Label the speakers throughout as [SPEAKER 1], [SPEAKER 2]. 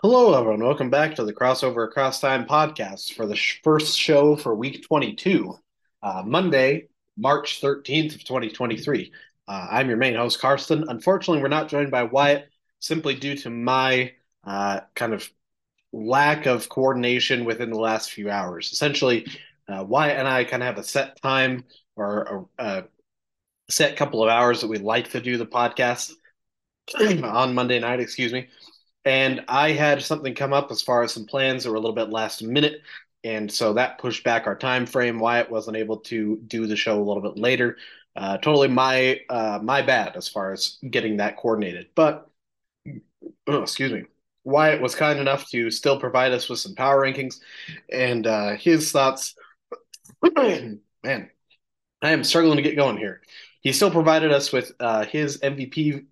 [SPEAKER 1] Hello, everyone. Welcome back to the Crossover Across Time podcast for the sh- first show for week 22, uh, Monday, March 13th of 2023. Uh, I'm your main host, Karston. Unfortunately, we're not joined by Wyatt simply due to my uh, kind of lack of coordination within the last few hours. Essentially, uh, Wyatt and I kind of have a set time or a, a set couple of hours that we like to do the podcast on Monday night, excuse me. And I had something come up as far as some plans that were a little bit last minute. And so that pushed back our time frame. Wyatt wasn't able to do the show a little bit later. Uh, totally my uh, my bad as far as getting that coordinated. But oh, excuse me. Wyatt was kind enough to still provide us with some power rankings and uh, his thoughts. Man, I am struggling to get going here. He still provided us with uh, his MVP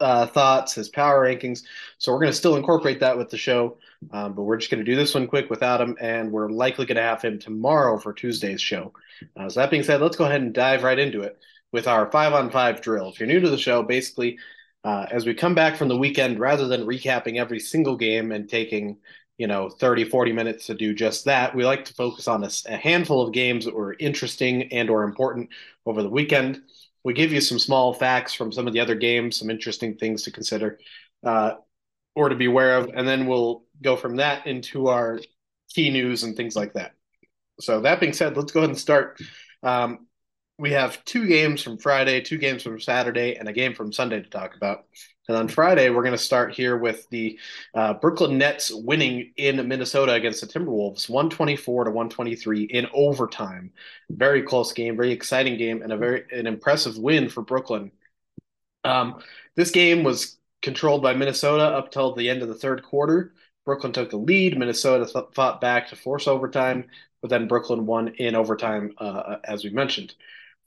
[SPEAKER 1] uh, thoughts, his power rankings. So we're going to still incorporate that with the show, um, but we're just going to do this one quick without him, and we're likely going to have him tomorrow for Tuesday's show. Uh, so that being said, let's go ahead and dive right into it with our five on five drill. If you're new to the show, basically, uh, as we come back from the weekend, rather than recapping every single game and taking you know 30 40 minutes to do just that we like to focus on a, a handful of games that were interesting and or important over the weekend we give you some small facts from some of the other games, some interesting things to consider uh, or to be aware of, and then we'll go from that into our key news and things like that. So that being said, let's go ahead and start. Um, we have two games from Friday, two games from Saturday, and a game from Sunday to talk about. And on Friday, we're going to start here with the uh, Brooklyn Nets winning in Minnesota against the Timberwolves, 124 to 123 in overtime. Very close game, very exciting game, and a very an impressive win for Brooklyn. Um, this game was controlled by Minnesota up till the end of the third quarter. Brooklyn took the lead. Minnesota th- fought back to force overtime, but then Brooklyn won in overtime, uh, as we mentioned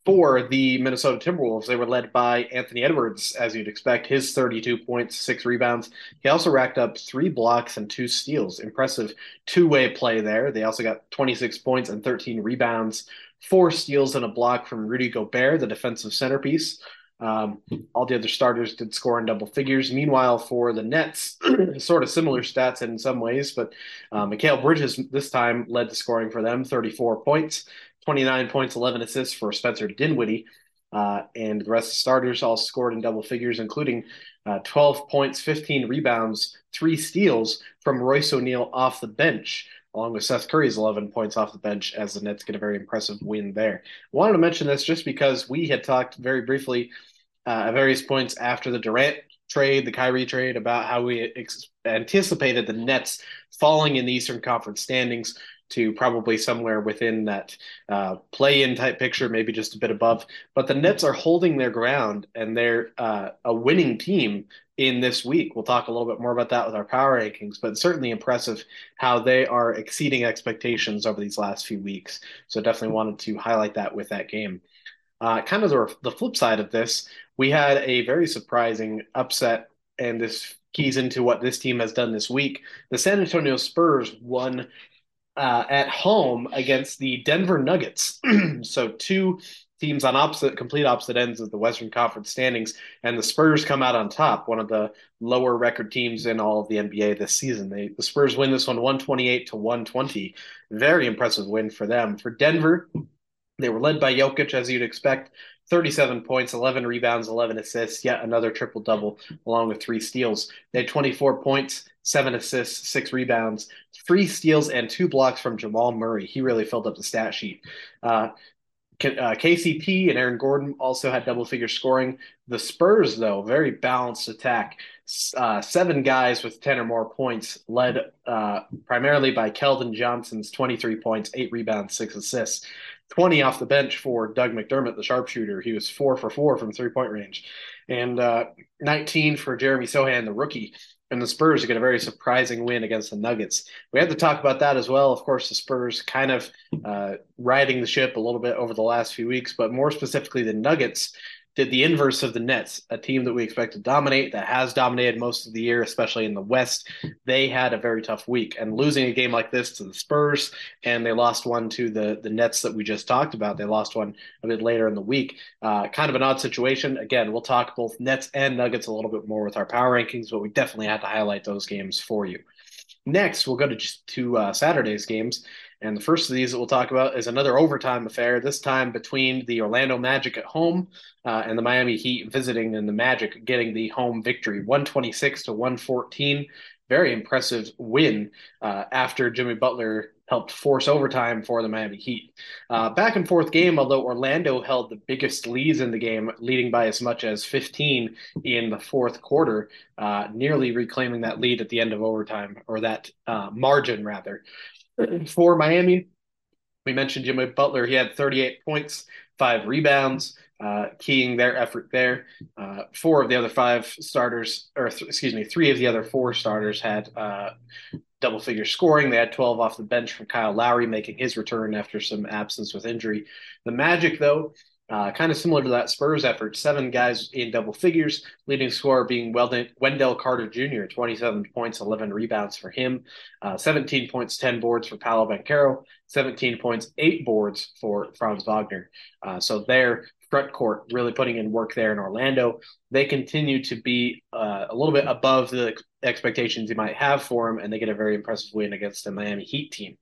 [SPEAKER 1] for the Minnesota Timberwolves, they were led by Anthony Edwards, as you'd expect, his 32 points, six rebounds. He also racked up three blocks and two steals. Impressive two way play there. They also got 26 points and 13 rebounds, four steals and a block from Rudy Gobert, the defensive centerpiece. Um, all the other starters did score in double figures. Meanwhile, for the Nets, sort of similar stats in some ways, but uh, Mikal Bridges this time led the scoring for them, 34 points. 29 points, 11 assists for Spencer Dinwiddie. Uh, and the rest of the starters all scored in double figures, including uh, 12 points, 15 rebounds, three steals from Royce O'Neale off the bench, along with Seth Curry's 11 points off the bench as the Nets get a very impressive win there. Wanted to mention this just because we had talked very briefly uh, at various points after the Durant trade, the Kyrie trade, about how we ex- anticipated the Nets falling in the Eastern Conference standings to probably somewhere within that uh, play-in type picture, maybe just a bit above. But the Nets are holding their ground, and they're uh, a winning team in this week. We'll talk a little bit more about that with our power rankings, but certainly impressive how they are exceeding expectations over these last few weeks. So definitely wanted to highlight that with that game. Uh, kind of the, the flip side of this, we had a very surprising upset, and this keys into what this team has done this week. The San Antonio Spurs won uh, at home against the Denver Nuggets. so two teams on opposite, complete opposite ends of the Western Conference standings, and the Spurs come out on top, one of the lower record teams in all of the NBA this season. They, the Spurs win this one 128 to 120. Very impressive win for them. For Denver, they were led by Jokic, as you'd expect, 37 points, 11 rebounds, 11 assists, yet another triple double, along with three steals. They had 24 points, seven assists, six rebounds, three steals, and two blocks from Jamal Murray. He really filled up the stat sheet. Uh, uh, KCP and Aaron Gordon also had double figure scoring. The Spurs, though, very balanced attack. Uh, seven guys with 10 or more points, led uh, primarily by Keldon Johnson's 23 points, eight rebounds, six assists. 20 off the bench for Doug McDermott, the sharpshooter. He was four for four from three point range, and uh, 19 for Jeremy Sochan, the rookie. And the Spurs get a very surprising win against the Nuggets. We had to talk about that as well. Of course, the Spurs kind of uh, riding the ship a little bit over the last few weeks, but more specifically, the Nuggets did the inverse of the Nets, a team that we expect to dominate, that has dominated most of the year, especially in the West. They had a very tough week, and losing a game like this to the Spurs, and they lost one to the the Nets that we just talked about. They lost one a bit later in the week. Uh, kind of an odd situation. Again, we'll talk both Nets and Nuggets a little bit more with our power rankings, but we definitely had to highlight those games for you. Next, we'll go to just to uh, Saturday's games. And the first of these that we'll talk about is another overtime affair, this time between the Orlando Magic at home uh, and the Miami Heat visiting and the Magic getting the home victory, 126 to 114. Very impressive win uh, after Jimmy Butler helped force overtime for the Miami Heat. Uh, back and forth game, although Orlando held the biggest leads in the game, leading by as much as 15 in the fourth quarter, uh, nearly reclaiming that lead at the end of overtime, or that uh, margin rather. For Miami, we mentioned Jimmy Butler. He had 38 points, five rebounds, uh, keying their effort there. Uh, four of the other five starters, or th- excuse me, three of the other four starters had uh, double figure scoring. They had 12 off the bench from Kyle Lowry making his return after some absence with injury. The Magic, though, uh, kind of similar to that Spurs effort, seven guys in double figures, leading scorer being Wendell Carter Jr., 27 points, 11 rebounds for him, uh, 17 points, 10 boards for Paolo Banchero, 17 points, eight boards for Franz Wagner. Uh, so their front court really putting in work there in Orlando. They continue to be uh, a little bit above the expectations you might have for them, and they get a very impressive win against the Miami Heat team.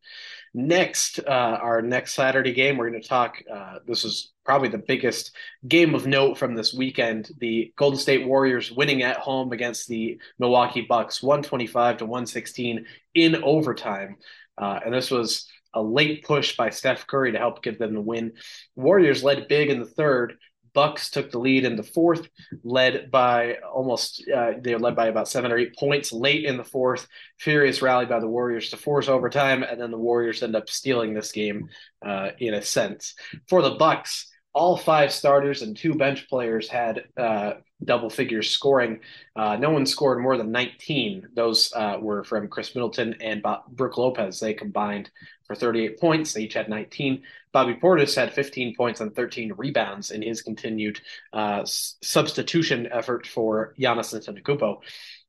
[SPEAKER 1] Next, uh, our next Saturday game, we're going to talk. Uh, this is probably the biggest game of note from this weekend. The Golden State Warriors winning at home against the Milwaukee Bucks, 125 to 116 in overtime. Uh, and this was a late push by Steph Curry to help give them the win. Warriors led big in the third, Bucks took the lead in the fourth, led by almost uh, they were led by about seven or eight points late in the fourth. Furious rally by the Warriors to force overtime, and then the Warriors end up stealing this game uh, in a sense. For the Bucks, all five starters and two bench players had uh, double figures scoring. Uh, no one scored more than 19. Those uh, were from Khris Middleton and Brook Lopez. They combined for 38 points. They each had 19. Bobby Portis had 15 points and 13 rebounds in his continued uh, substitution effort for Giannis Antetokounmpo.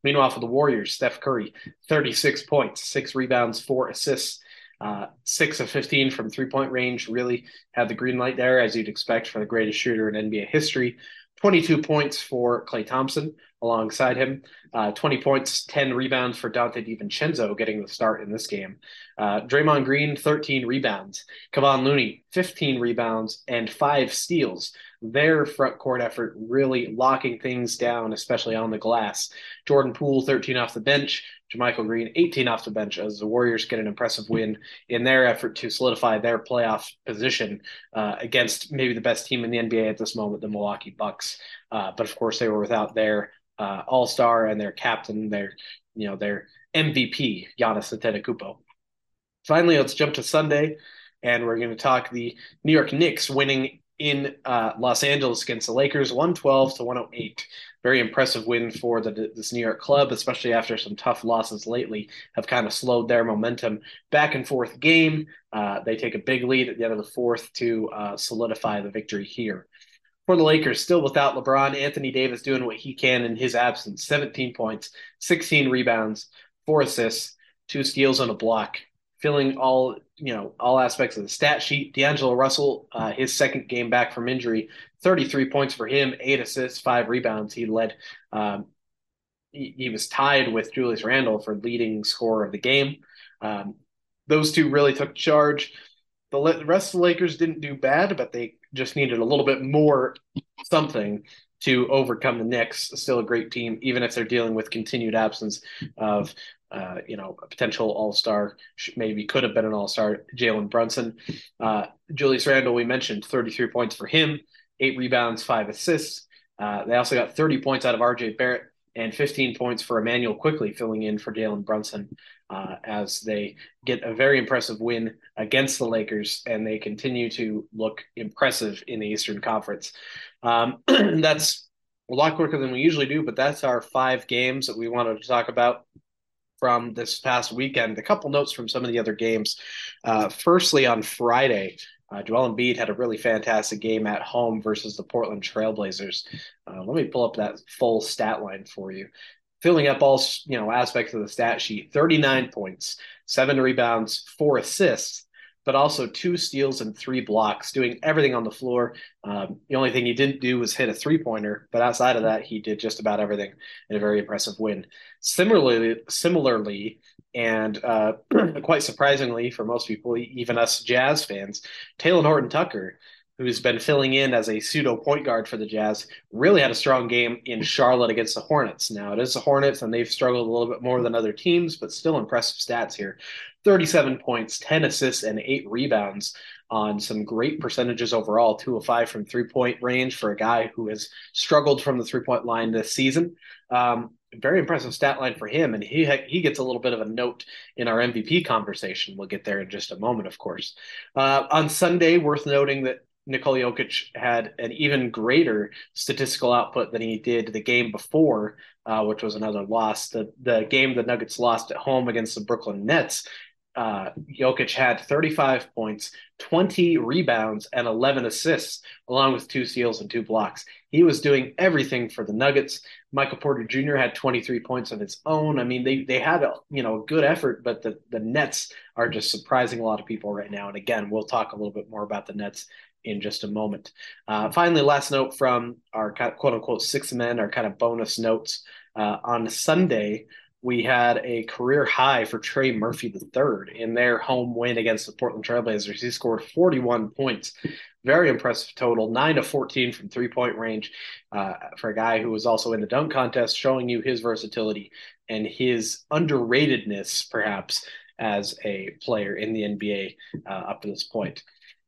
[SPEAKER 1] Meanwhile, for the Warriors, Steph Curry, 36 points, six rebounds, four assists. Uh, six of 15 from three point range really had the green light there, as you'd expect for the greatest shooter in NBA history. 22 points for Klay Thompson alongside him. Uh, 20 points, 10 rebounds for Donte DiVincenzo getting the start in this game. Uh, Draymond Green, 13 rebounds. Kevon Looney, 15 rebounds and five steals. Their front court effort really locking things down, especially on the glass. Jordan Poole, 13 off the bench. JaMychal Green, 18 off the bench, as the Warriors get an impressive win in their effort to solidify their playoff position uh, against maybe the best team in the NBA at this moment, the Milwaukee Bucks. Uh, but of course, they were without their uh, All Star and their captain, their you know their MVP, Giannis Antetokounmpo. Finally, let's jump to Sunday, and we're going to talk the New York Knicks winning in uh, Los Angeles against the Lakers, 112 to 108 very impressive win for the, this New York club, especially after some tough losses lately have kind of slowed their momentum. Back and forth game. Uh, they take a big lead at the end of the fourth to uh, solidify the victory here. For the Lakers, still without LeBron, Anthony Davis doing what he can in his absence 17 points, 16 rebounds, four assists, two steals, and a block filling all you know all aspects of the stat sheet. D'Angelo Russell, uh, his second game back from injury, 33 points for him, eight assists, five rebounds. He led. Um, he, he, was tied with Julius Randle for leading scorer of the game. Um, those two really took charge. The, the rest of the Lakers didn't do bad, but they just needed a little bit more something to overcome the Knicks. Still a great team, even if they're dealing with continued absence of uh, you know, a potential All Star, maybe could have been an All Star, Jalen Brunson. Uh, Julius Randle, we mentioned 33 points for him, eight rebounds, five assists. Uh, they also got 30 points out of RJ Barrett and 15 points for Immanuel Quickley filling in for Jalen Brunson uh, as they get a very impressive win against the Lakers and they continue to look impressive in the Eastern Conference. Um, that's a lot quicker than we usually do, but that's our five games that we wanted to talk about from this past weekend. A couple notes from some of the other games. Uh, firstly, on Friday, Uh, Joel Embiid had a really fantastic game at home versus the Portland Trailblazers. Uh, let me pull up that full stat line for you. Filling up all you know aspects of the stat sheet: 39 points, seven rebounds, four assists, but also two steals and three blocks, doing everything on the floor. Um, the only thing he didn't do was hit a three pointer, but outside of that, he did just about everything in a very impressive win. Similarly, similarly, and uh, quite surprisingly for most people, even us Jazz fans, Talen Horton Tucker who's been filling in as a pseudo point guard for the Jazz, really had a strong game in Charlotte against the Hornets. Now, it is the Hornets, and they've struggled a little bit more than other teams, but still impressive stats here 37 points, 10 assists, and eight rebounds on some great percentages overall. Two of five from three point range for a guy who has struggled from the three point line this season. Um, very impressive stat line for him, and he he gets a little bit of a note in our MVP conversation. We'll get there in just a moment, of course. Uh, on Sunday, worth noting that Nikola Jokic had an even greater statistical output than he did the game before, uh, which was another loss. The the game the Nuggets lost at home against the Brooklyn Nets. Uh, Jokic had 35 points, 20 rebounds, and 11 assists, along with two steals and two blocks. He was doing everything for the Nuggets. Michael Porter Jr. had 23 points of his own. I mean, they they had a you know a good effort, but the the Nets are just surprising a lot of people right now. And again, we'll talk a little bit more about the Nets in just a moment. Uh, finally, last note from our quote unquote six men, our kind of bonus notes. Uh, on Sunday, we had a career high for Trey Murphy III in their home win against the Portland Trailblazers. He scored 41 points. Very impressive total, 9 to 14 from three point range uh, for a guy who was also in the dunk contest, showing you his versatility and his underratedness, perhaps, as a player in the NBA uh, up to this point.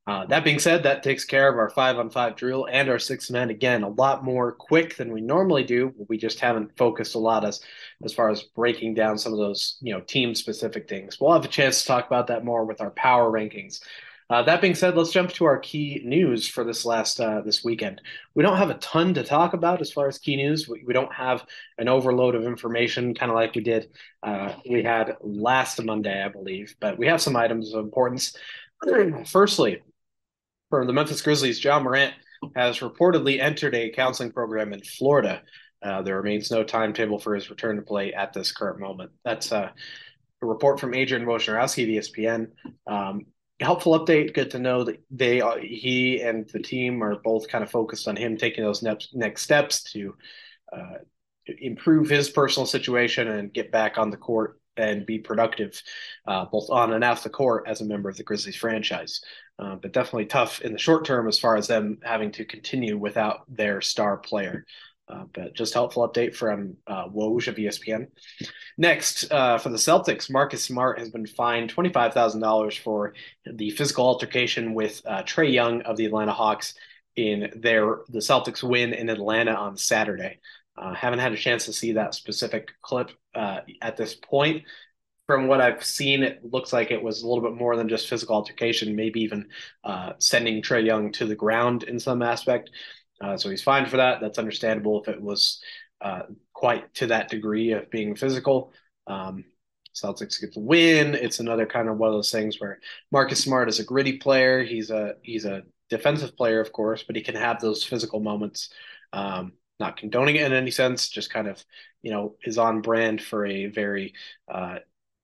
[SPEAKER 1] Uh, that being said, that takes care of our five on five drill and our six men. Again, a lot more quick than we normally do. We just haven't focused a lot as as far as breaking down some of those you know team specific things. We'll have a chance to talk about that more with our power rankings. Uh, that being said, let's jump to our key news for this last uh, this weekend. We don't have a ton to talk about as far as key news. We, we don't have an overload of information, kind of like we did uh, we had last Monday, I believe. But we have some items of importance. Firstly, for the Memphis Grizzlies, Ja Morant has reportedly entered a counseling program in Florida. Uh, there remains no timetable for his return to play at this current moment. That's uh, a report from Adrian Wojnarowski of ESPN. Um, helpful update. Good to know that they, uh, he and the team are both kind of focused on him taking those next next steps to uh, improve his personal situation and get back on the court and be productive, uh, both on and off the court as a member of the Grizzlies franchise. Uh, but definitely tough in the short term as far as them having to continue without their star player. Uh, but just helpful update from uh, Woj of ESPN. Next, uh, for the Celtics, Marcus Smart has been fined $25,000 for the physical altercation with uh, Trae Young of the Atlanta Hawks in their the Celtics win in Atlanta on Saturday. Uh, haven't had a chance to see that specific clip uh, at this point. From what I've seen, it looks like it was a little bit more than just physical altercation, maybe even uh, sending Trae Young to the ground in some aspect. Uh, so he's fine for that. That's understandable if it was uh, quite to that degree of being physical. Um, Celtics get the win. It's another kind of one of those things where Marcus Smart is a gritty player. He's a he's a defensive player, of course, but he can have those physical moments. Um, not condoning it in any sense, just kind of, you know, is on brand for a very uh,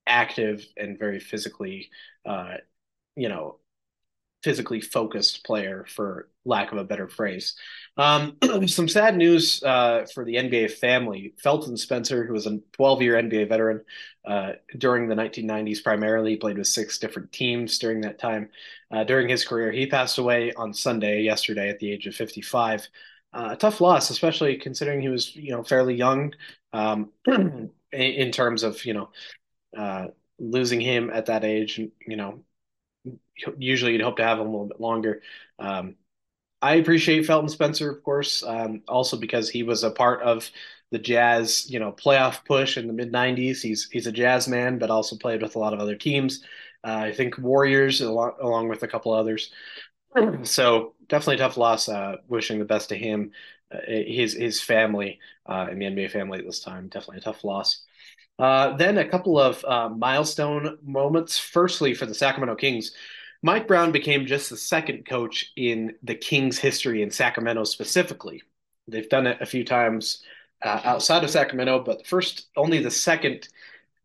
[SPEAKER 1] active and very physically, uh, you know, physically focused player, for lack of a better phrase. Um, some sad news uh, for the NBA family. Felton Spencer, who was a 12 year NBA veteran uh, during the 1990s, primarily played with six different teams during that time. Uh, during his career, he passed away on Sunday, yesterday, at the age of 55 uh, a tough loss, especially considering he was, you know, fairly young um, in, in, terms of, you know, uh, losing him at that age. You know, usually you'd hope to have him a little bit longer. Um, I appreciate Felton Spencer, of course, um, also because he was a part of the Jazz, you know, playoff push in the mid '90s. He's he's a Jazz man, but also played with a lot of other teams. Uh, I think Warriors, along, along with a couple others. So definitely tough loss. Uh, wishing the best to him, uh, his his family, uh, and the NBA family at this time. Definitely a tough loss. Uh, then a couple of uh, milestone moments. Firstly, for the Sacramento Kings, Mike Brown became just the second coach in the Kings' history in Sacramento specifically. They've done it a few times uh, outside of Sacramento, but first, only the second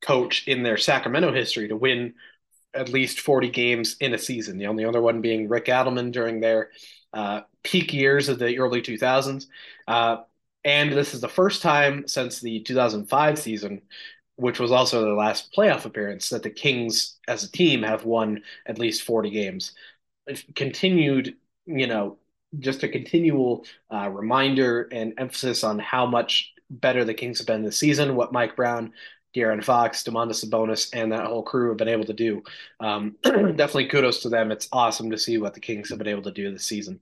[SPEAKER 1] coach in their Sacramento history to win at least 40 games in a season. The only other one being Rick Adelman during their uh, peak years of the early 2000s. Uh, and this is the first time since the 2005 season, which was also their last playoff appearance, that the Kings as a team have won at least 40 games. continued, you know, just a continual uh, reminder and emphasis on how much better the Kings have been this season, what Mike Brown De'Aaron Fox, Domantas Sabonis, and that whole crew have been able to do. Um, definitely kudos to them. It's awesome to see what the Kings have been able to do this season.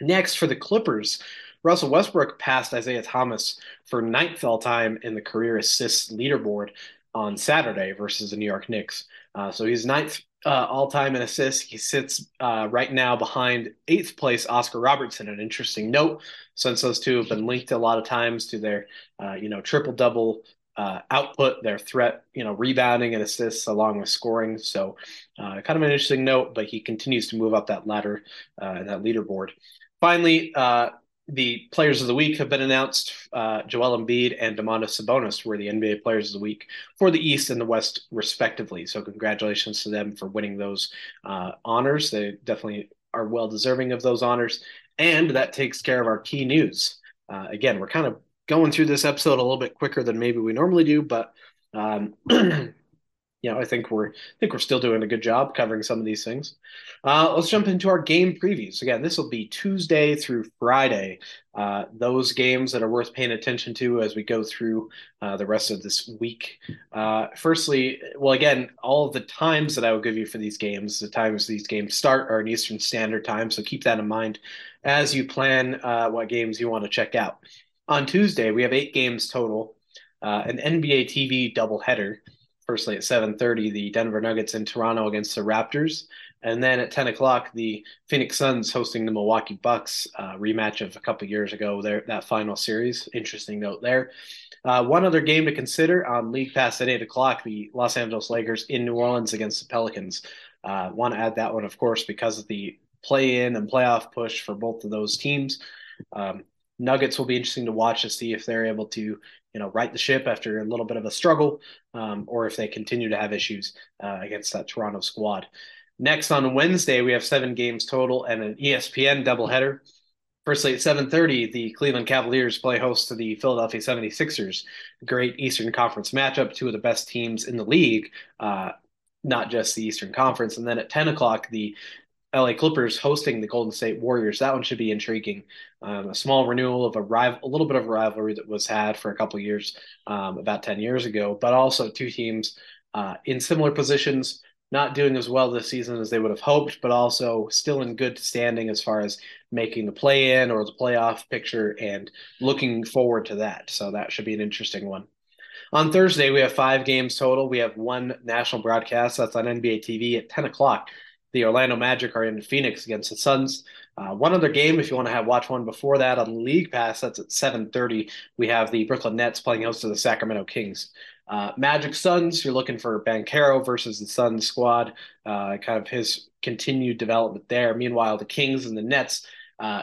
[SPEAKER 1] Next, for the Clippers, Russell Westbrook passed Isiah Thomas for ninth all time in the career assists leaderboard on Saturday versus the New York Knicks. Uh, so he's ninth uh, all time in assists. He sits uh, right now behind eighth place Oscar Robertson. An interesting note, since those two have been linked a lot of times to their, uh, you know, triple double uh, output, their threat, you know, rebounding and assists along with scoring. So, uh, kind of an interesting note, but he continues to move up that ladder uh, that leaderboard. Finally, uh, the players of the week have been announced. Uh, Joel Embiid and Domantas Sabonis were the NBA players of the week for the East and the West, respectively. So, congratulations to them for winning those uh, honors. They definitely are well deserving of those honors. And that takes care of our key news. Uh, again, we're kind of going through this episode a little bit quicker than maybe we normally do, but um, you know, I think we're I think we're still doing a good job covering some of these things. Uh, let's jump into our game previews. Again, this will be Tuesday through Friday. Uh, those games that are worth paying attention to as we go through uh, the rest of this week. Uh, firstly, well, again, all the times that I will give you for these games, the times these games start are in Eastern Standard Time, so keep that in mind as you plan uh, what games you want to check out on Tuesday, we have eight games total. Uh, an NBA TV doubleheader. Firstly, at 7:30, the Denver Nuggets in Toronto against the Raptors, and then at 10 o'clock, the Phoenix Suns hosting the Milwaukee Bucks. Uh, rematch of a couple years ago. There, that final series. Interesting note there. Uh, one other game to consider on League Pass at 8 o'clock: the Los Angeles Lakers in New Orleans against the Pelicans. Uh, want to add that one, of course, because of the play-in and playoff push for both of those teams. Um, Nuggets will be interesting to watch to see if they're able to, you know, right the ship after a little bit of a struggle, um, or if they continue to have issues uh, against that Toronto squad. Next on Wednesday, we have seven games total and an ESPN doubleheader. Firstly, at 7:30, the Cleveland Cavaliers play host to the Philadelphia 76ers. Great Eastern Conference matchup, two of the best teams in the league, uh, not just the Eastern Conference. And then at 10 o'clock, the LA Clippers hosting the Golden State Warriors. That one should be intriguing. Um, a small renewal of a rival, a little bit of rivalry that was had for a couple years, um, about 10 years ago, but also two teams uh, in similar positions, not doing as well this season as they would have hoped, but also still in good standing as far as making the play in or the playoff picture and looking forward to that. So that should be an interesting one. On Thursday, we have five games total. We have one national broadcast that's on NBA TV at 10 o'clock the Orlando Magic are in Phoenix against the Suns. Uh, one other game, if you want to have watch one before that on League Pass, that's at 7:30. We have the Brooklyn Nets playing host to the Sacramento Kings. Uh, Magic Suns, you're looking for Banchero versus the Suns squad, uh, kind of his continued development there. Meanwhile, the Kings and the Nets, uh,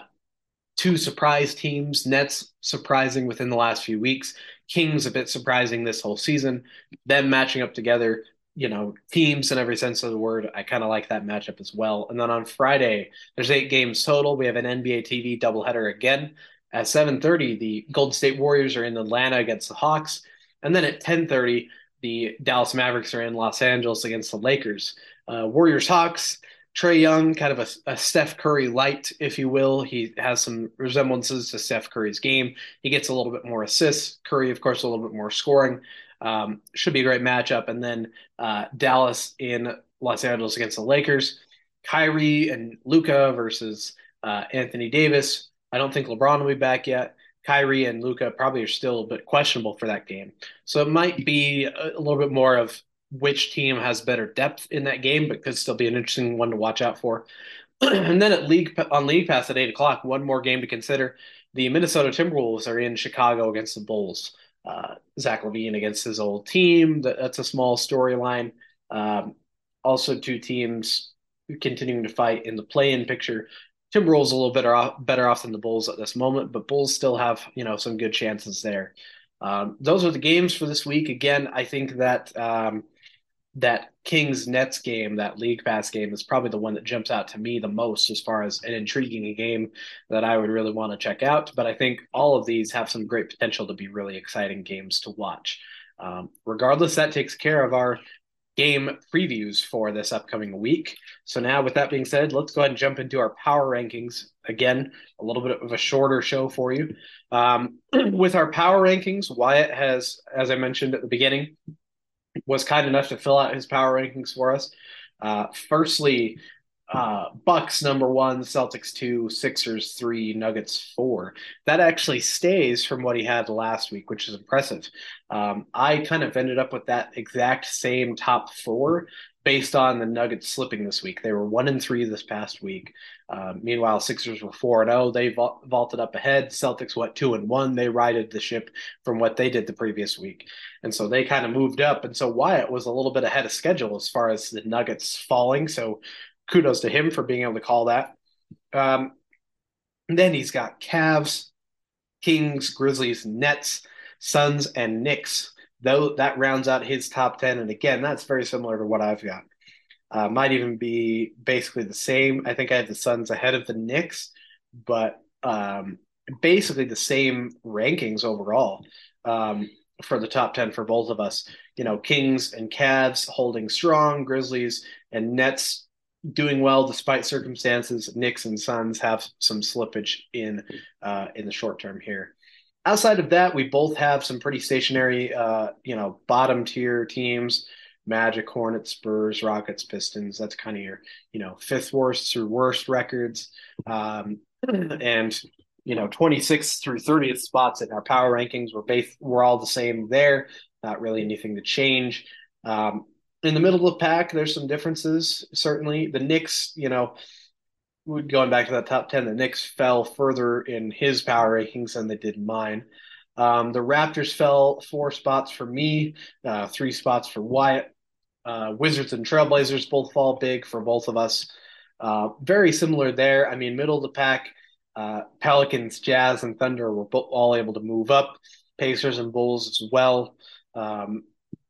[SPEAKER 1] two surprise teams. Nets surprising within the last few weeks. Kings a bit surprising this whole season. Them matching up together you know, teams in every sense of the word. I kind of like that matchup as well. And then on Friday, there's eight games total. We have an NBA TV doubleheader again at 7:30. The Golden State Warriors are in Atlanta against the Hawks, and then at 10:30, the Dallas Mavericks are in Los Angeles against the Lakers. Uh, Warriors Hawks. Trae Young, kind of a, a, Steph Curry light, if you will. He has some resemblances to Steph Curry's game. He gets a little bit more assists. Curry, of course, a little bit more scoring. Um, should be a great matchup. And then uh, Dallas in Los Angeles against the Lakers. Kyrie and Luka versus uh, Anthony Davis. I don't think LeBron will be back yet. Kyrie and Luka probably are still a bit questionable for that game. So it might be a, little bit more of which team has better depth in that game, but could still be an interesting one to watch out for. and then at league on League Pass at eight o'clock, one more game to consider. The Minnesota Timberwolves are in Chicago against the Bulls uh, Zach LaVine against his old team. That, that's a small storyline. Um, also, two teams continuing to fight in the play-in picture. Timberwolves a little bit off, better off than the Bulls at this moment, but Bulls still have you know some good chances there. Um, those are the games for this week. Again, I think that um, that Kings Nets game, that League Pass game, is probably the one that jumps out to me the most as far as an intriguing game that I would really want to check out. But I think all of these have some great potential to be really exciting games to watch. Um, regardless, that takes care of our game previews for this upcoming week. So now, with that being said, let's go ahead and jump into our power rankings. Again, a little bit of a shorter show for you. Um, with our power rankings, Wyatt has, as I mentioned at the beginning, was kind enough to fill out his power rankings for us. Uh, firstly, uh, Bucks number one, Celtics two, Sixers three, Nuggets four. That actually stays from what he had last week, which is impressive. Um, I kind of ended up with that exact same top four based on the Nuggets slipping this week. They were one and three this past week. Uh, meanwhile, Sixers were four and zero. Oh. They vaulted up ahead. Celtics went two and one. They righted the ship from what they did the previous week, and so they kind of moved up. And so Wyatt was a little bit ahead of schedule as far as the Nuggets falling. So kudos to him for being able to call that. Um, then he's got Cavs, Kings, Grizzlies, Nets, Suns, and Knicks. Though that rounds out his top ten, and again, that's very similar to what I've got. Uh, might even be basically the same. I think I have the Suns ahead of the Knicks, but um, basically the same rankings overall um, for the top 10 for both of us. You know, Kings and Cavs holding strong, Grizzlies and Nets doing well despite circumstances. Knicks and Suns have some slippage in uh, in the short term here. Outside of that, we both have some pretty stationary, uh, you know, bottom tier teams. Magic, Hornets, Spurs, Rockets, Pistons. That's kind of your, you know, fifth worst through worst records. Um, and you know, 26th through 30th spots in our power rankings. We're both we're all the same there. Not really anything to change. Um, in the middle of the pack, there's some differences. Certainly, the Knicks, you know, going back to that top 10, the Knicks fell further in his power rankings than they did mine. Um, the Raptors fell four spots for me, uh, three spots for Wyatt. Uh, Wizards and Trailblazers both fall big for both of us. Uh, very similar there. I mean, middle of the pack, uh, Pelicans, Jazz, and Thunder were all able to move up. Pacers and Bulls as well. Um,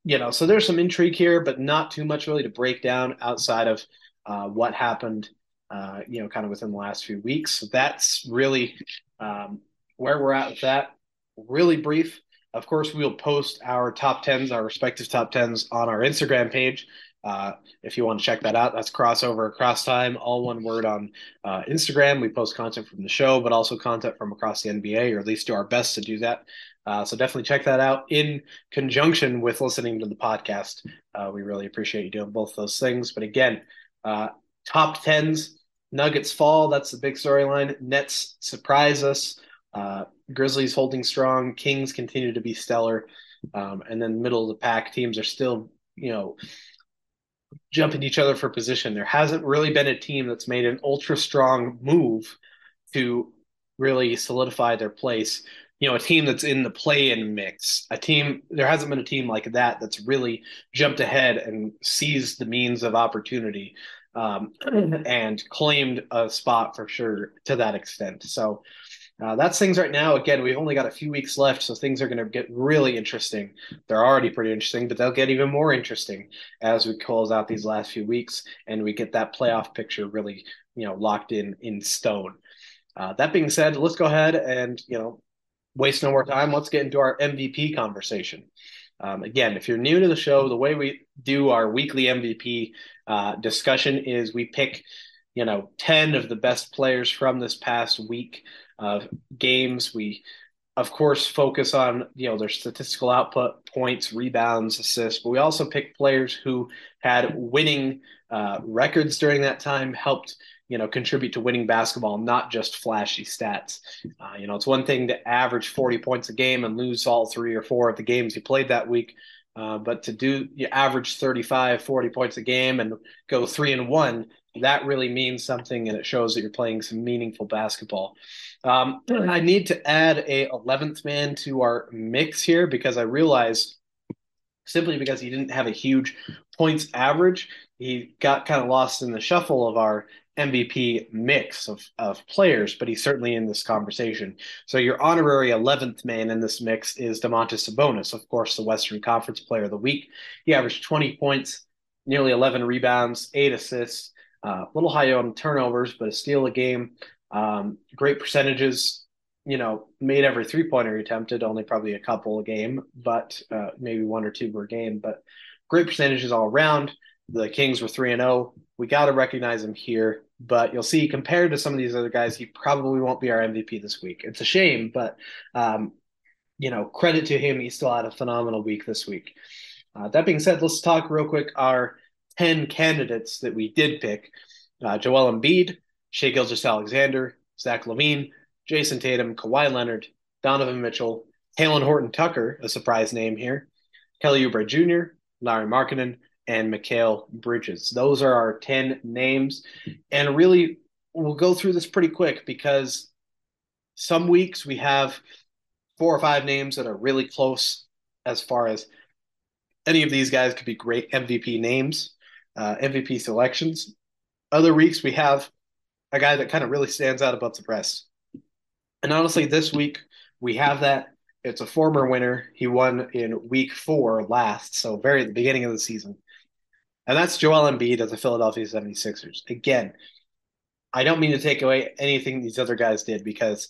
[SPEAKER 1] you know, so there's some intrigue here, but not too much really to break down outside of uh, what happened, uh, you know, kind of within the last few weeks. So that's really um, where we're at with that. Really brief. Of course, we'll post our top tens, our respective top tens, on our Instagram page. Uh, if you want to check that out, that's crossover across time, all one word on uh, Instagram. We post content from the show, but also content from across the NBA, or at least do our best to do that. Uh, so definitely check that out in conjunction with listening to the podcast. Uh, we really appreciate you doing both those things. But again, uh, top tens, Nuggets fall. That's the big storyline. Nets surprise us. Uh, Grizzlies holding strong. Kings continue to be stellar. Um, and then middle of the pack teams are still, you know, jumping each other for position. There hasn't really been a team that's made an ultra strong move to really solidify their place. You know a team that's in the play-in mix a team there hasn't been a team like that that's really jumped ahead and seized the means of opportunity um, and claimed a spot for sure to that extent. So uh, that's things right now again we've only got a few weeks left so things are going to get really interesting. They're already pretty interesting but they'll get even more interesting as we close out these last few weeks and we get that playoff picture really you know locked in in stone. Uh, that being said, let's go ahead and you know waste no more time, let's get into our MVP conversation. Um, again, if you're new to the show, the way we do our weekly MVP uh, discussion is we pick, you know, 10 of the best players from this past week games. We, of course, focus on, you know, their statistical output, points, rebounds, assists, but we also pick players who had winning uh, records during that time, helped you know contribute to winning basketball, not just flashy stats. Uh, you know, it's one thing to average 40 points a game and lose all three or four of the games you played that week. Uh, but to do you average 35, 40 points a game and go three and one, that really means something and it shows that you're playing some meaningful basketball. Um, I need to add a 11th man to our mix here because I realize simply because he didn't have a huge points average. He got kind of lost in the shuffle of our MVP mix of, of players, but he's certainly in this conversation. So your honorary 11th man in this mix is Domantas Sabonis, of course, the Western Conference Player of the Week. He averaged 20 points, nearly 11 rebounds, eight assists, a uh, little high on turnovers, but a steal a game. Um, great percentages. You know, made every three pointer attempted, only probably a couple a game, but uh, maybe one or two per game. But great percentages all around. The Kings were three and zero. Oh. We got to recognize him here, but you'll see compared to some of these other guys, he probably won't be our MVP this week. It's a shame, but um, you know, credit to him, he still had a phenomenal week this week. Uh, that being said, let's talk real quick our ten candidates that we did pick: uh, Joel Embiid, Shai Gilgeous-Alexander, Zach LaVine, Jayson Tatum, Kawhi Leonard, Donovan Mitchell, Talen Horton Tucker, a surprise name here, Kelly Oubre Jr., Lauri Markkanen, and Mikal Bridges. Those are our 10 names. And really, we'll go through this pretty quick because some weeks we have four or five names that are really close as far as any of these guys could be great MVP names, uh, MVP selections. Other weeks we have a guy that kind of really stands out above the rest. And honestly, this week we have that. It's a former winner. He won in week four last, so very at the beginning of the season. And that's Joel Embiid of the Philadelphia 76ers. Again, I don't mean to take away anything these other guys did because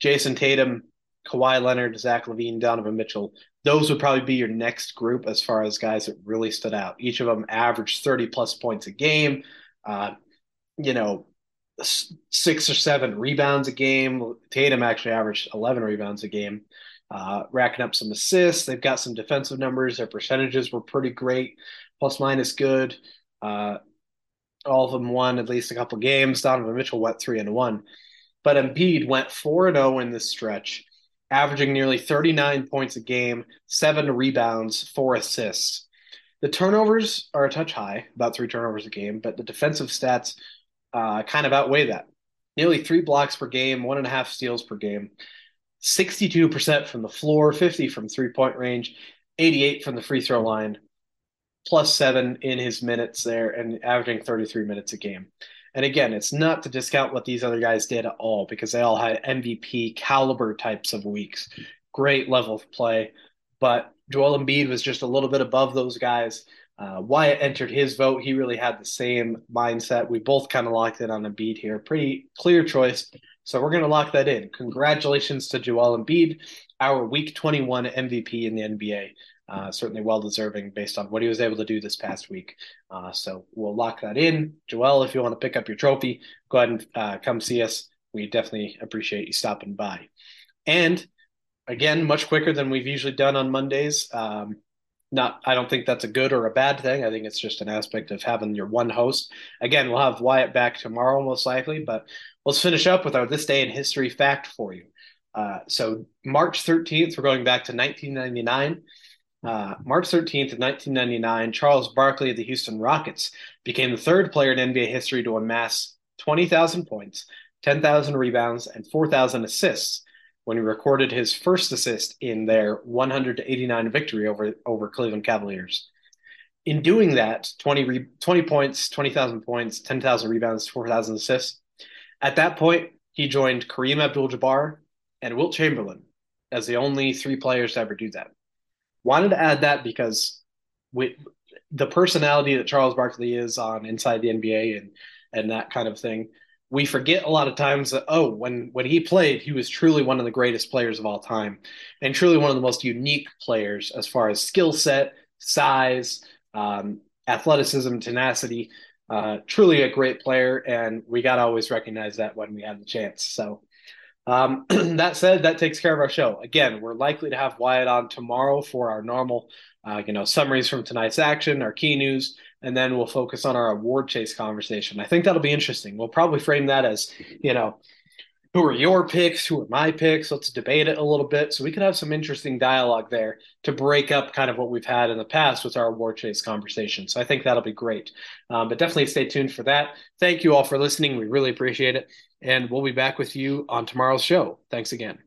[SPEAKER 1] Jayson Tatum, Kawhi Leonard, Zach LaVine, Donovan Mitchell, those would probably be your next group as far as guys that really stood out. Each of them averaged 30 plus points a game, uh, you know, six or seven rebounds a game. Tatum actually averaged 11 rebounds a game, uh, racking up some assists. They've got some defensive numbers. Their percentages were pretty great plus minus good. Uh, all of them won at least a couple games. Donovan Mitchell went three and one, but Embiid went four and zero oh in this stretch, averaging nearly 39 points a game, seven rebounds, four assists. The turnovers are a touch high, about three turnovers a game, but the defensive stats uh, kind of outweigh that. Nearly three blocks per game, one and a half steals per game, 62% from the floor, 50 from three point range, 88 from the free throw line, plus seven in his minutes there and averaging 33 minutes a game. And again, it's not to discount what these other guys did at all because they all had MVP caliber types of weeks. Great level of play. But Joel Embiid was just a little bit above those guys. Uh, Wyatt entered his vote. He really had the same mindset. We both kind of locked in on Embiid here. Pretty clear choice. So we're going to lock that in. Congratulations to Joel Embiid, our Week 21 MVP in the NBA. Uh, certainly well deserving based on what he was able to do this past week. Uh, so we'll lock that in. Joel, if you want to pick up your trophy, go ahead and uh, come see us. We definitely appreciate you stopping by. And again, much quicker than we've usually done on Mondays. Um, not, I don't think that's a good or a bad thing. I think it's just an aspect of having your one host. Again, we'll have Wyatt back tomorrow, most likely, but let's finish up with our This Day in History fact for you. Uh, so, March 13th, we're going back to 1999. Uh, March 13th of 1999, Charles Barkley of the Houston Rockets became the third player in NBA history to amass 20,000 points, 10,000 rebounds, and 4,000 assists when he recorded his first assist in their 189 victory over, over Cleveland Cavaliers. In doing that, 20, re- 20 points, 20,000 points, 10,000 rebounds, 4,000 assists, at that point, he joined Kareem Abdul Jabbar and Wilt Chamberlain as the only three players to ever do that. Wanted to add that because the personality that Charles Barkley is on Inside the NBA and and that kind of thing, we forget a lot of times that oh, when when he played, he was truly one of the greatest players of all time, and truly one of the most unique players as far as skill set, size, um, athleticism, tenacity. Uh, truly a great player, and we got to always recognize that when we have the chance. So um, that said, that takes care of our show. Again, we're likely to have Wyatt on tomorrow for our normal, uh, you know, summaries from tonight's action, our key news, and then we'll focus on our award chase conversation. I think that'll be interesting. We'll probably frame that as, you know, who are your picks? Who are my picks? Let's debate it a little bit so we could have some interesting dialogue there to break up kind of what we've had in the past with our award chase conversation. So I think that'll be great. Um, but definitely stay tuned for that. Thank you all for listening. We really appreciate it. And we'll be back with you on tomorrow's show. Thanks again.